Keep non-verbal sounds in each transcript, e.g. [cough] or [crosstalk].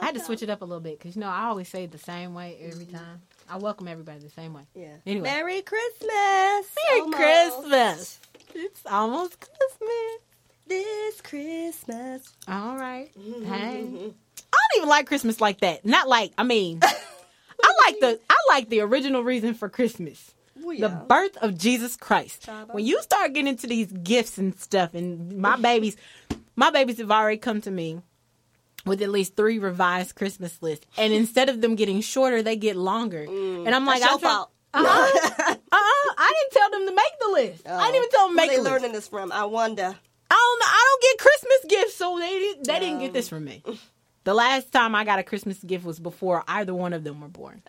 I had to switch it up a little bit because, you know, I always say it the same way every mm-hmm. time. I welcome everybody the same way. Yeah. Anyway. Merry Christmas. Merry Almost. Christmas. It's almost Christmas. This Christmas. All right. Mm-hmm. Hey. Mm-hmm. I don't even like Christmas like that. Not like, I mean, [laughs] I like the I like the original reason for Christmas. Well, the birth of Jesus Christ. Chaba. When you start getting into these gifts and stuff, and my babies, my babies have already come to me with at least three revised Christmas lists, and [laughs] instead of them getting shorter, they get longer. and I'm like, Mm. That's your fault. uh-uh, [laughs] uh-uh, [laughs] I didn't tell them to make the list. I didn't even tell them to Where make they the list. learning this from? I wonder. I don't know. I don't get Christmas gifts, so they didn't, they didn't get this from me. The last time I got a Christmas gift was before either one of them were born.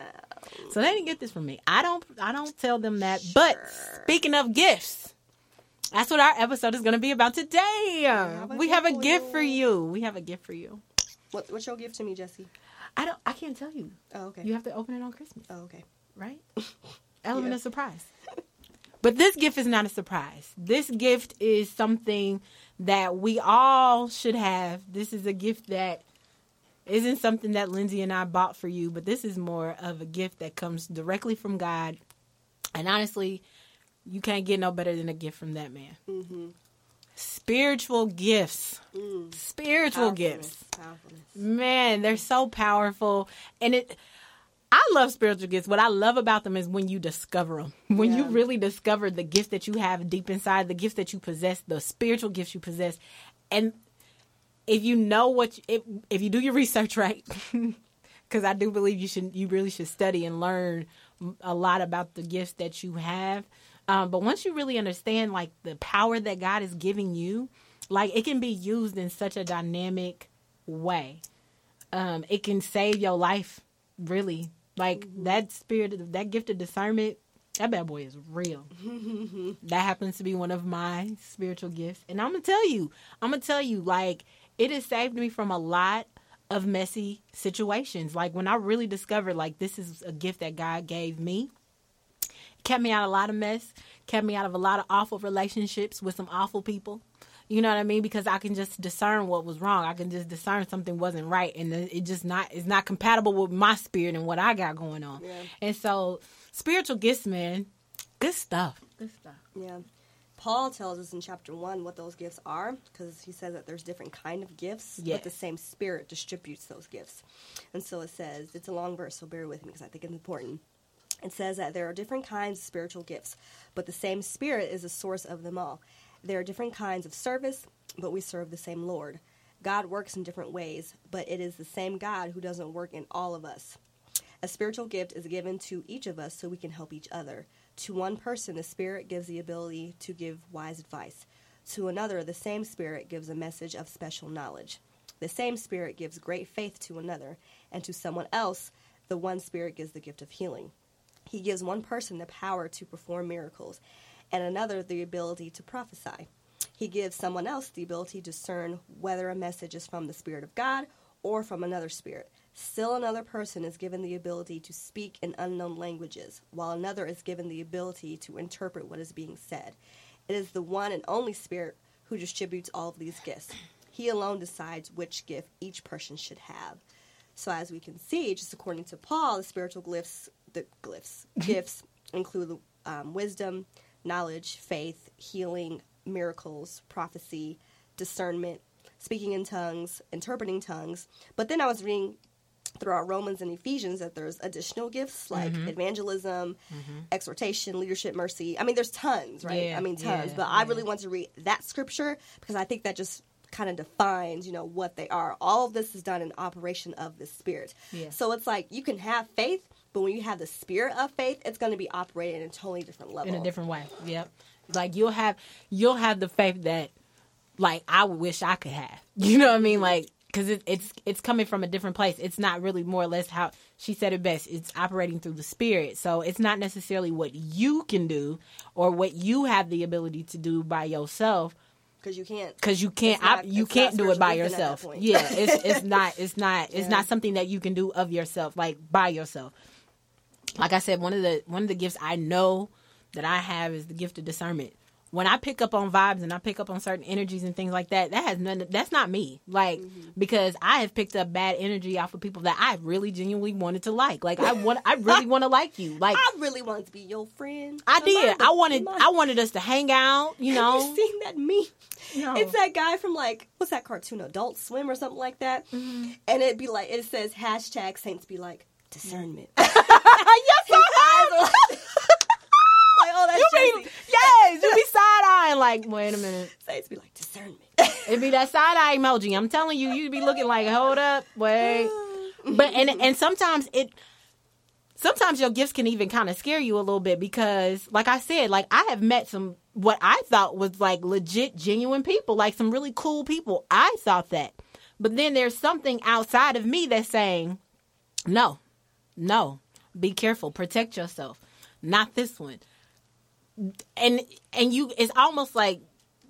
So they didn't get this from me. I don't I don't tell them that. But speaking of gifts, that's what our episode is going to be about today. we have a gift gift you. for you. We have a gift for you. What, what's your gift to me, Jesse? I don't I can't tell you. Oh, okay. You have to open it on Christmas, oh, okay. right? [laughs] Element Yeah. of surprise. [laughs] But this gift is not a surprise. This gift is something that we all should have. This is a gift that isn't something that Lindsay and I bought for you, but this is more of a gift that comes directly from God. And honestly, you can't get no better than a gift from that man. Mm-hmm. Spiritual gifts. Mm. Spiritual gifts. Powerfulness. Man, they're so powerful. And it I love spiritual gifts. What I love about them is when you discover them. [laughs] When you really discover the gifts that you have deep inside, the gifts that you possess, the spiritual gifts you possess. And if you know what you, if if you do your research [laughs] right, cuz I do believe you should you really should study and learn a lot about the gifts that you have. Um, but once you really understand like the power that God is giving you, like it can be used in such a dynamic way. Um, it can save your life, really. Like that spirit, of- that gift of discernment, that bad boy is real. [laughs] that happens to be one of my spiritual gifts, and I'm gonna tell you, I'm gonna tell you, like it has saved me from a lot of messy situations. Like when I really discovered, like this is a gift that God gave me kept me out of a lot of mess, kept me out of a lot of awful relationships with some awful people. You know what I mean? Because I can just discern what was wrong. I can just discern something wasn't right, and it just not is not compatible with my spirit and what I got going on. Yeah. And so, spiritual gifts, man, good stuff. Good stuff. Yeah. Paul tells us in chapter 1 what those gifts are because he says that there's different kind of gifts, Yes. but the same spirit distributes those gifts. And so it says, it's a long verse, so bear with me because I think it's important. It says that there are different kinds of spiritual gifts, but the same spirit is the source of them all. There are different kinds of service, but we serve the same Lord. God works in different ways, but it is the same God who doesn't work in all of us. A spiritual gift is given to each of us so we can help each other. To one person, the Spirit gives the ability to give wise advice. To another, the same Spirit gives a message of special knowledge. The same Spirit gives great faith to another, and to someone else, the one Spirit gives the gift of healing. He gives one person the power to perform miracles, and another the ability to prophesy. He gives someone else the ability to discern whether a message is from the Spirit of God or from another spirit. Still, another person is given the ability to speak in unknown languages, while another is given the ability to interpret what is being said. It is the one and only Spirit who distributes all of these gifts. He alone decides which gift each person should have. So, as we can see, just according to Paul, the spiritual glyphs, the glyphs, gifts [laughs] include um, wisdom, knowledge, faith, healing, miracles, prophecy, discernment, speaking in tongues, interpreting tongues. But then I was reading throughout Romans and Ephesians that there's additional gifts like evangelism, exhortation, leadership, mercy. I mean, there's tons, right? Yeah, I mean, tons. yeah, but I yeah. really want to read that scripture because I think that just kind of defines, you know, what they are. All of this is done in operation of the Spirit. So it's like you can have faith, but when you have the spirit of faith, it's going to be operating in a totally different level. in a different way. Yep. Like you'll have you'll have the faith that like I wish I could have. [laughs] You know what I mean? Like because it, it's it's coming from a different place. It's not really more or less how she said it best. It's operating through the spirit, so it's not necessarily what you can do or what you have the ability to do by yourself. Because you can't. Because you can't, not- op- you can't do it by spiritual gifting at that yourself. Yeah, it's it's not it's not it's [laughs] Yeah. not something that you can do of yourself, like by yourself. Like I said, one of the one of the gifts I know that I have is the gift of discernment. When I pick up on vibes and I pick up on certain energies and things like that, that has none. That's not me. Like Mm-hmm. because I have picked up bad energy off of people that I really genuinely wanted to like. Like I want, I really want to like you. Like I really wanted to be your friend. I did. I wanted. I wanted us to hang out. You Have know, you seen that meme? No. It's that guy from like what's that cartoon, Adult Swim or something like that. Mm-hmm. And it'd be like it says hashtag Saints be like discernment. [laughs] yes, eyes are like, [laughs] like oh that's You Jesse. be yes, [laughs] you be side eyeing like, wait a minute. Saints be like discernment. It'd be that side eye emoji. I'm telling you, you'd be looking like, hold up, wait. [sighs] But and and sometimes it sometimes your gifts can even kind of scare you a little bit because like I said, like I have met some what I thought was like legit genuine people, like some really cool people. I thought that. But then there's something outside of me that's saying, "No. No. Be careful. Protect yourself. Not this one." and and you it's almost like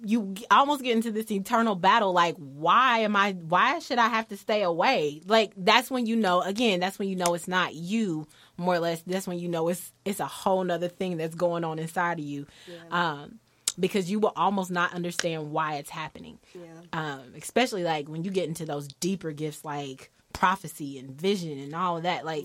you almost get into this eternal battle like why am i why should i have to stay away like that's when you know again that's when you know it's not you more or less that's when you know it's it's a whole nother thing that's going on inside of you um because you will almost not understand why it's happening Yeah. um, especially like when you get into those deeper gifts like prophecy and vision and all of that like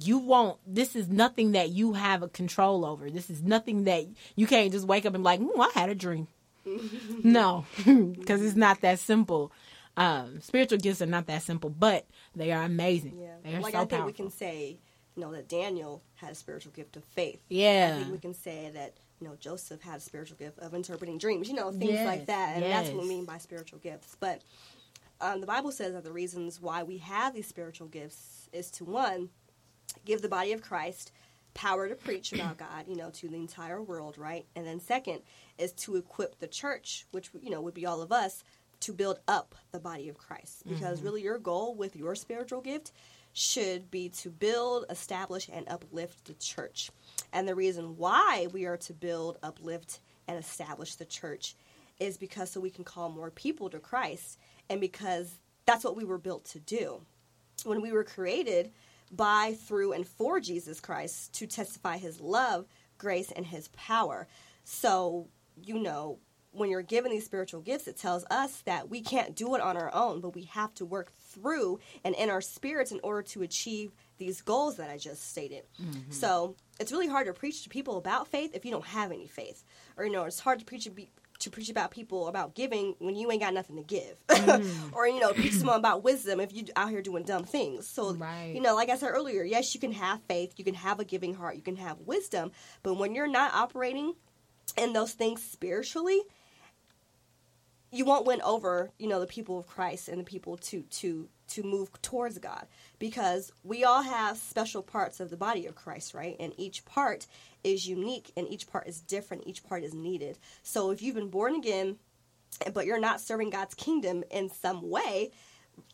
you won't this is nothing that you have a control over this is nothing that you can't just wake up and be like "Ooh, i had a dream [laughs] no [laughs] because it's not that simple um, spiritual gifts are not that simple but they are amazing Yeah. they are like so I think powerful we can say, you know, that Daniel had a spiritual gift of faith. Yeah. I think we can say that you know Joseph had a spiritual gift of interpreting dreams. You know things Yes, like that, and that's what we mean by spiritual gifts. But um, the Bible says that the reasons why we have these spiritual gifts is to one give the body of Christ power to preach about [clears throat] God, you know, to the entire world, right? And then second is to equip the church, which you know would be all of us, to build up the body of Christ. Because really your goal with your spiritual gift should be to build, establish and uplift the church. And the reason why we are to build, uplift and establish the church is because so we can call more people to Christ and because that's what we were built to do when we were created by, through, and for Jesus Christ to testify his love, grace, and his power. So, you know, when you're given these spiritual gifts, it tells us that we can't do it on our own, but we have to work through and in our spirits in order to achieve these goals that I just stated. Mm-hmm. So, it's really hard to preach to people about faith if you don't have any faith. Or, you know, it's hard to preach to preach about people about giving when you ain't got nothing to give, mm. [laughs] or you know, preach someone about wisdom if you out here doing dumb things. So, Right. you know, like I said earlier, yes, you can have faith, you can have a giving heart, you can have wisdom, but when you're not operating in those things spiritually, you won't win over, you know, the people of Christ and the people to to to move towards God because we all have special parts of the body of Christ, right? And each part is unique and each part is different, each part is needed. So if you've been born again but you're not serving God's kingdom in some way,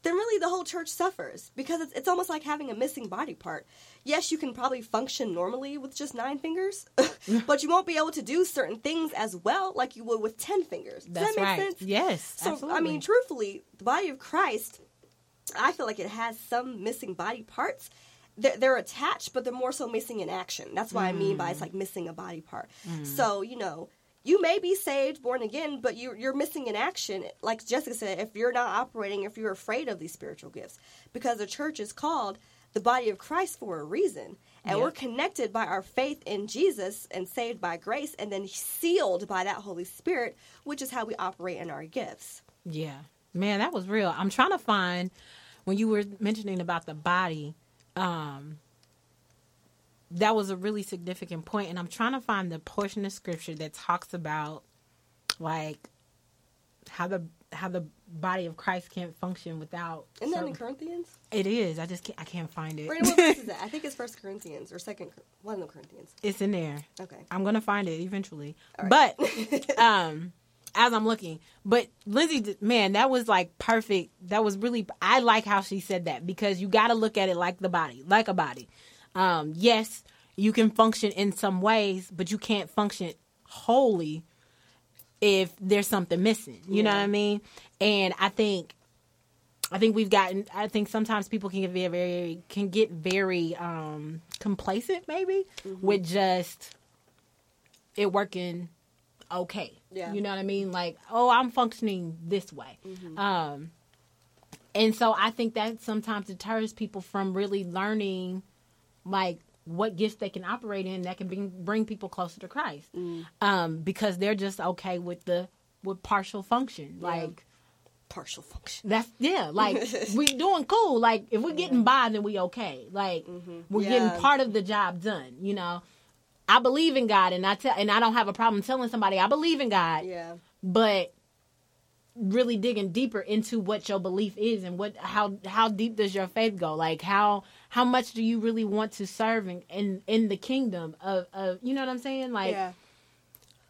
then really the whole church suffers because it's, it's almost like having a missing body part. Yes, you can probably function normally with just nine fingers, [laughs] but you won't be able to do certain things as well like you would with ten fingers. Does that's that make right sense? yes So, absolutely. I mean, truthfully, the body of Christ, I feel like it has some missing body parts. They're, they're attached, but they're more so missing in action. That's what I mean by Mm. it's like missing a body part. So, you know, you may be saved, born again, but you, you're missing in action. Like Jessica said, if you're not operating, if you're afraid of these spiritual gifts, because the church is called the body of Christ for a reason. And Yeah. we're connected by our faith in Jesus and saved by grace and then sealed by that Holy Spirit, which is how we operate in our gifts. Yeah. Man, that was real. I'm trying to find when you were mentioning about the body, um that was a really significant point and I'm trying to find the portion of scripture that talks about like how the how the body of Christ can't function without Isn't that in certain- Corinthians? It is. I just can't, I can't find it. Brandon, what verse is that? [laughs] I think it's First Corinthians or Second, one of the Corinthians. it's in there. Okay. I'm gonna find it eventually. All right. But [laughs] um as I'm looking. But Lindsay, man, that was like perfect. That was really. I like how she said that because you got to look at it like the body, like a body. Um, yes, you can function in some ways, but you can't function wholly if there's something missing. You know what I mean? And I think I think we've gotten I think sometimes people can get very, very can get very um complacent maybe Mm-hmm. with just it working okay. Yeah. Mm-hmm. You know what I mean? Like, oh, I'm functioning this way. Um and so I think that sometimes deters people from really learning like what gifts they can operate in that can bring bring people closer to Christ. Mm. Um because they're just okay with the with partial function. Yeah. Like Partial function. that's yeah, like [laughs] we're doing cool. Like if we're getting by, then we okay. Like we're Yeah. getting part of the job done. You know, I believe in God, and I tell, and I don't have a problem telling somebody I believe in God. Yeah. But really digging deeper into what your belief is and what how how deep does your faith go? Like how how much do you really want to serve in in, in the kingdom of of you know what I'm saying? Like yeah.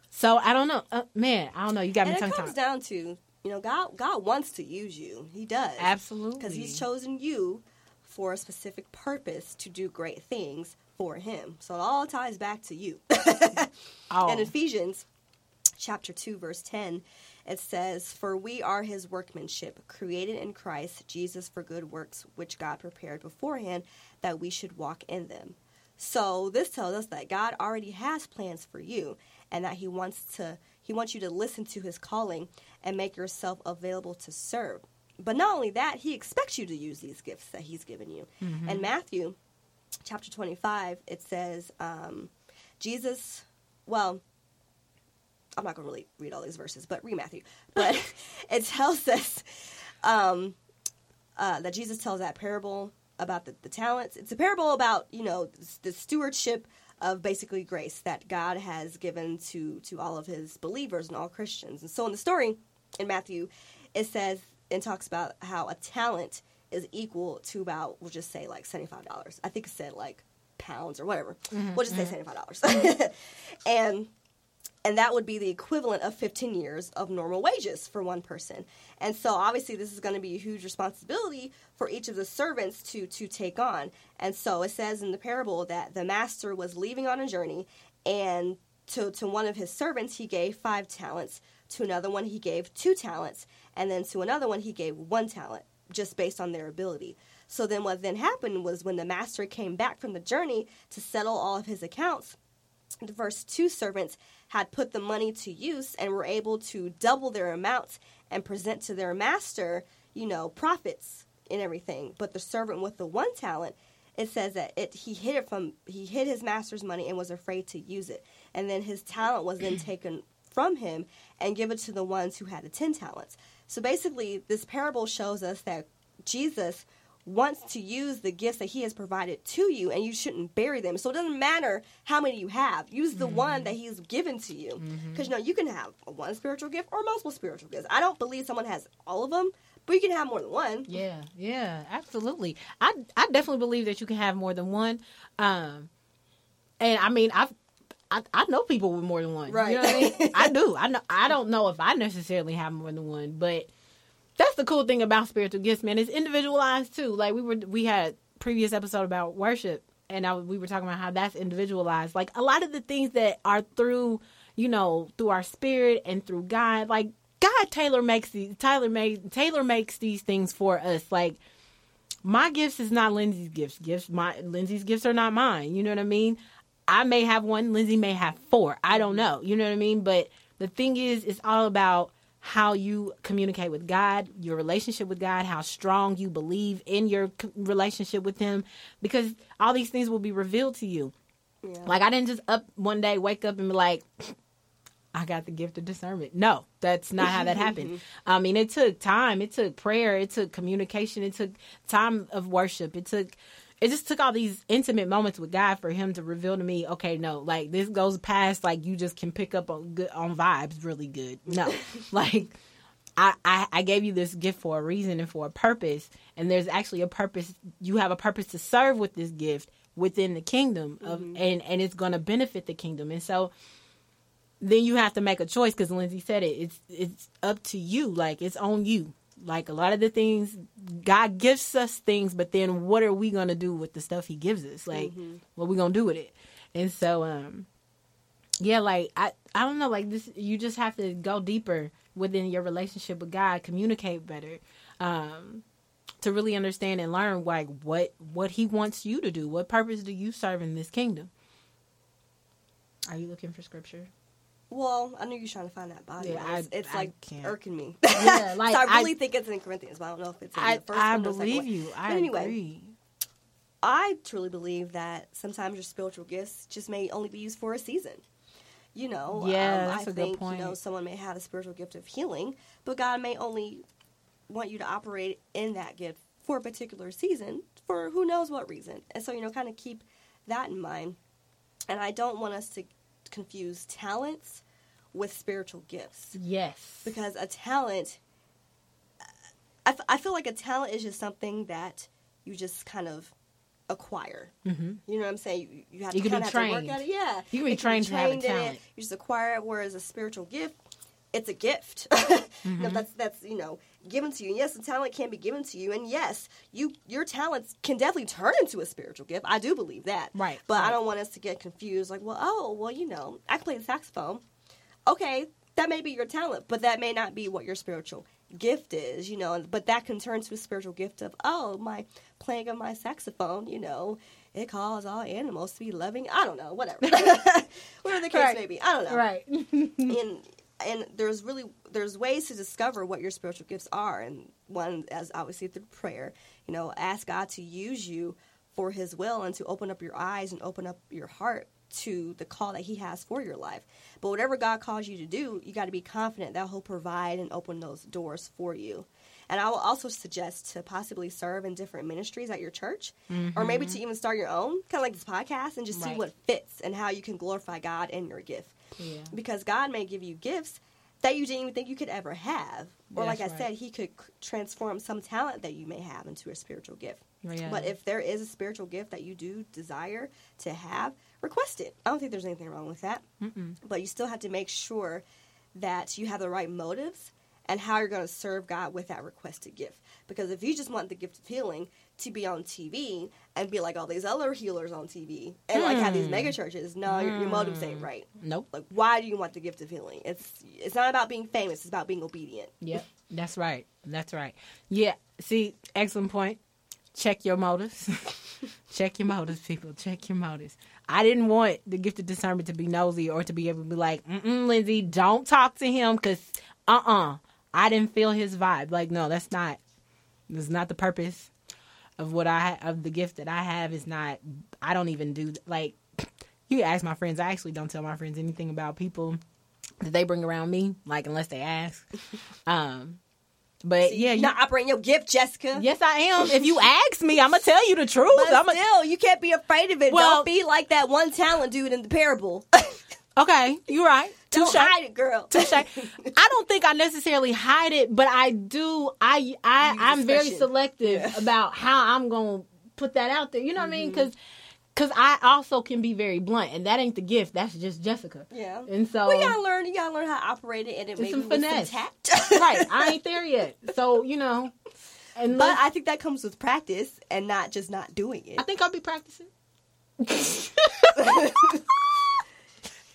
so I don't know, uh, man. I don't know. You got me And it tongue comes tied. down to you know God. God wants to use you. He does. Absolutely, because he's chosen you for a specific purpose to do great things for him. So it all ties back to you. [laughs] Oh. In Ephesians chapter 2 verse 10, it says, "For we are his workmanship, created in Christ Jesus for good works which God prepared beforehand that we should walk in them." So this tells us that God already has plans for you and that he wants to he wants you to listen to his calling and make yourself available to serve. But not only that, he expects you to use these gifts that he's given you. Mm-hmm. And Matthew chapter 25, it says, um, Jesus, well, I'm not going to really read all these verses, but read Matthew. [laughs] But [laughs] it tells us um, uh, that Jesus tells that parable about the, the talents. It's a parable about, you know, the stewardship of basically grace that God has given to, to all of his believers and all Christians. And so in the story in Matthew, it says and talks about how a talent is equal to about, we'll just say like $75. I think it said like pounds or whatever. Mm-hmm. we'll just say mm-hmm. $75. [laughs] and and that would be the equivalent of 15 years of normal wages for one person. And so obviously this is going to be a huge responsibility for each of the servants to to take on. And so it says in the parable that the master was leaving on a journey and to to one of his servants he gave 5 talents, to another one he gave 2 talents, and then to another one he gave 1 talent just based on their ability. So then what then happened was when the master came back from the journey to settle all of his accounts, the first two servants had put the money to use and were able to double their amounts and present to their master, you know, profits and everything. But the servant with the one talent, it says that it he hid it from he hid his master's money and was afraid to use it. And then his talent was then taken from him and given to the ones who had the ten talents. So basically this parable shows us that Jesus wants to use the gifts that he has provided to you and you shouldn't bury them. So it doesn't matter how many you have. Use the one that he's given to you. Because you know, you can have one spiritual gift or multiple spiritual gifts. I don't believe someone has all of them, but you can have more than one. Yeah, yeah, absolutely. I I definitely believe that you can have more than one. Um, and I mean, I've I, I know people with more than one. Right. You know what I mean? I do. [laughs] I know. I don't know if I necessarily have more than one, but that's the cool thing about spiritual gifts, man. It's individualized too. Like we were, we had previous episode about worship, and I, we were talking about how that's individualized. Like a lot of the things that are through, you know, through our spirit and through God, like God tailor makes these. Tyler made tailor makes these things for us. Like my gifts is not Lindsay's gifts. Gifts my Lindsay's gifts are not mine. You know what I mean? I may have one, Lindsay may have four. I don't mm-hmm. know. You know what I mean? But the thing is, it's all about how you communicate with God, your relationship with God, how strong you believe in your relationship with Him, because all these things will be revealed to you. Yeah. Like I didn't just up one day, wake up and be like, I got the gift of discernment. No, that's not how that [laughs] happened. I mean, it took time. It took prayer. It took communication. It took time of worship. It took, it just took all these intimate moments with God for Him to reveal to me, okay, no, like this goes past like you just can pick up on good on vibes really good. No, [laughs] like. I, I, I gave you this gift for a reason and for a purpose, and there's actually a purpose. You have a purpose to serve with this gift within the kingdom of, mm-hmm. and and it's going to benefit the kingdom. And so, then you have to make a choice because Lindsay said it. It's it's up to you. Like it's on you. Like a lot of the things God gives us things, but then what are we gonna do with the stuff He gives us? Like what we gonna do with it? And so, um, yeah, like I I don't know. Like this, you just have to go deeper within your relationship with God, communicate better. Um, to really understand and learn like what what he wants you to do what purpose do you serve in this kingdom are you looking for scripture Well, I knew you were trying to find that body. Yeah, I- it's I like irking me. [laughs] Yeah, like, [laughs] so I I- really think it's in Corinthians, but I don't know if it's in the first i one or the second believe one. you i But anyway, agree I truly believe that sometimes your spiritual gifts just may only be used for a season. You know, Yeah, um, that's I a good think point. you know someone may have a spiritual gift of healing, but God may only want you to operate in that gift for a particular season for who knows what reason. And so you know, kind of keep that in mind. And I don't want us to confuse talents with spiritual gifts. Yes. Because a talent I, f- I feel like a talent is just something that you just kind of acquire. Hmm you know what i'm saying? You, you have You to can be kind of work at it. yeah. You can be It trained to have a trained in it. talent. you just acquire it whereas a spiritual gift it's a gift. [laughs] Mm-hmm. know, that's that's you know given to you and yes the talent can be given to you and yes you your talents can definitely turn into a spiritual gift i do believe that Right, but i don't want us to get confused like well oh well you know i play the saxophone okay, that may be your talent, but that may not be what your spiritual gift is, you know. But that can turn to a spiritual gift of, oh, my playing of my saxophone, you know, it calls all animals to be loving. I don't know, whatever, [laughs] whatever the case Right. may be. I don't know. right [laughs] And and there's really there's ways to discover what your spiritual gifts are, and one as obviously through prayer. You know, ask God to use you for His will and to open up your eyes and open up your heart to the call that He has for your life. But whatever God calls you to do, you got to be confident that He'll provide and open those doors for you. And I will also suggest to possibly serve in different ministries at your church, or maybe mm-hmm. to even start your own, kind of like this podcast, and just see what fits and how you can glorify God in your gift yeah because God may give you gifts that you didn't even think you could ever have. Or, like I right. said, He could transform some talent that you may have into a spiritual gift. Oh, yeah. But if there is a spiritual gift that you do desire to have, request it. I don't think there's anything wrong with that. Mm-mm. But you still have to make sure that you have the right motives and how you're going to serve God with that requested gift. Because if you just want the gift of healing to be on TV and be like all these other healers on TV and like have these Hmm. mega churches, no, your, your motives ain't right. nope Like, why do you want the gift of healing? It's it's not about being famous. It's about being obedient. Yep, that's right. That's right. Yeah. See, excellent point. Check your motives. [laughs] Check your motives, people. Check your motives. I didn't want the gift of discernment to be nosy or to be able to be like, Mm-mm, Lindsay, don't talk to him because, uh, uh I didn't feel his vibe. Like, no, that's not. That's not the purpose of what I of the gift that I have. Is not. I don't even do like. You ask my friends. I actually don't tell my friends anything about people that they bring around me, like unless they ask. [laughs] Um, but See, yeah, you're not operating your gift, Jessica. yes, I am. If you ask me, I'm gonna tell you the truth. But I'm still, you can't be afraid of it. Well- Don't be like that one talent dude in the parable. [laughs] okay. You're right. Don't Touche. hide it, girl. Touche. I don't think I necessarily hide it, but I do. I I I'm very selective Yeah. about how I'm gonna put that out there. You know what I mean? Mm-hmm. Because I also can be very blunt, and that ain't the gift. That's just Jessica. Yeah. And so Well, you gotta learn. You gotta learn how to operate it, and it maybe some finesse. some tact. [laughs] right, I ain't there [laughs] yet. So you know, and But I think that comes with practice and not just not doing it. I think I'll be practicing. [laughs]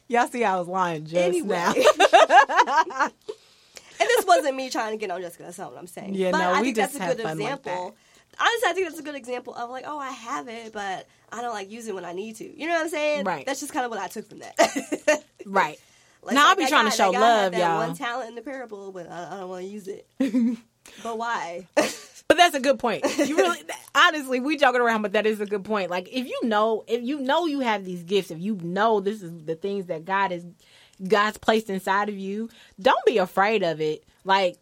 Y'all see I was lying just anyway. now. [laughs] and this [laughs] wasn't me trying to get on Jessica. That's not what I'm saying. Yeah, but no, I we think just that's a good fun like example. Honestly, I think that's a good example of like, oh, I have it, but I don't like use it when I need to. You know what I'm saying? Right. That's just kind of what I took from that. [laughs] right. Like, Now, I'll be trying to show that guy had love, y'all. One talent in the parable, but I, I don't want to use it. but why? But that's a good point. You really, [laughs] honestly, we joking around, but that is a good point. Like if you know, if you know you have these gifts, if you know this is the things that God is, God's placed inside of you, don't be afraid of it. Like,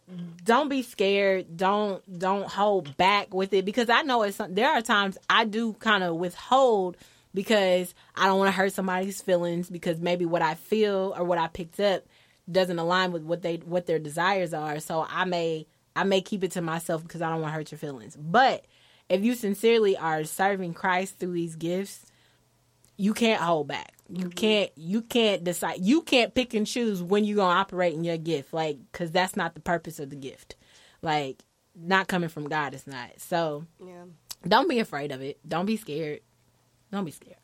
don't be scared. Don't don't hold back with it because I know it's. There are times I do kind of withhold because I don't want to hurt somebody's feelings because maybe what I feel or what I picked up doesn't align with what they what their desires are. So I may I may keep it to myself because I don't want to hurt your feelings. But if you sincerely are serving Christ through these gifts, you can't hold back. You mm-hmm. can't you can't decide. You can't pick and choose when you're gonna operate in your gift, like because that's not the purpose of the gift. Like not coming from God is not. So Yeah. don't be afraid of it. Don't be scared. Don't be scared.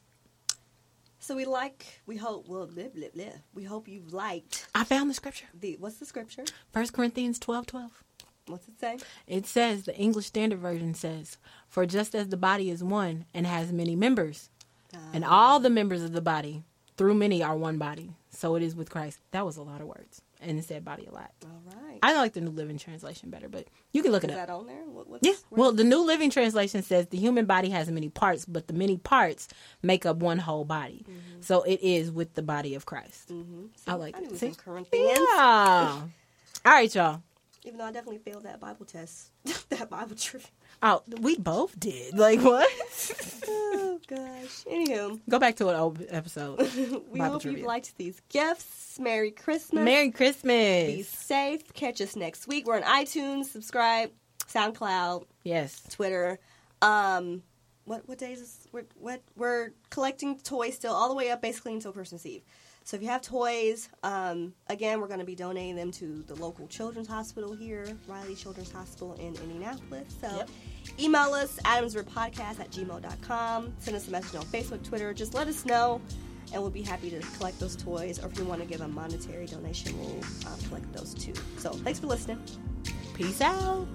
So we like, we hope, well, blah, blah, blah. we hope you've liked I found the scripture. the, what's the scripture? First Corinthians twelve twelve. What's it say? It says the English Standard Version says, "For just as the body is one and has many members, and all the members of the body through many are one body, so it is with Christ." That was a lot of words, and it said "body" a lot. All right. I like the New Living Translation better, but you can look Is it up. that on there? What, Yeah. Well, the New Living Translation says the human body has many parts, but the many parts make up one whole body. So it is with the body of Christ. Mhm. See, I like I it See? Corinthians. Yeah. [laughs] All right, y'all. Even though I definitely failed that Bible test, [laughs] that Bible trivia. Oh, we both did. Like what? [laughs] Oh gosh. Anywho, Go back to an old episode. [laughs] we Bible hope trivia. you've liked these gifts. Merry Christmas. Merry Christmas. Be safe. Catch us next week. We're on iTunes. Subscribe. SoundCloud. Yes. Twitter. Um, what what days is we're what we're collecting toys still all the way up basically until Christmas Eve. So if you have toys, um, again, we're going to be donating them to the local children's hospital here, Riley Children's Hospital in Indianapolis. So Yep. email us, adamswordpodcast at gmail.com. Send us a message on Facebook, Twitter. Just let us know, and we'll be happy to collect those toys. Or if you want to give a monetary donation, we'll uh, collect those too. So thanks for listening. Peace out.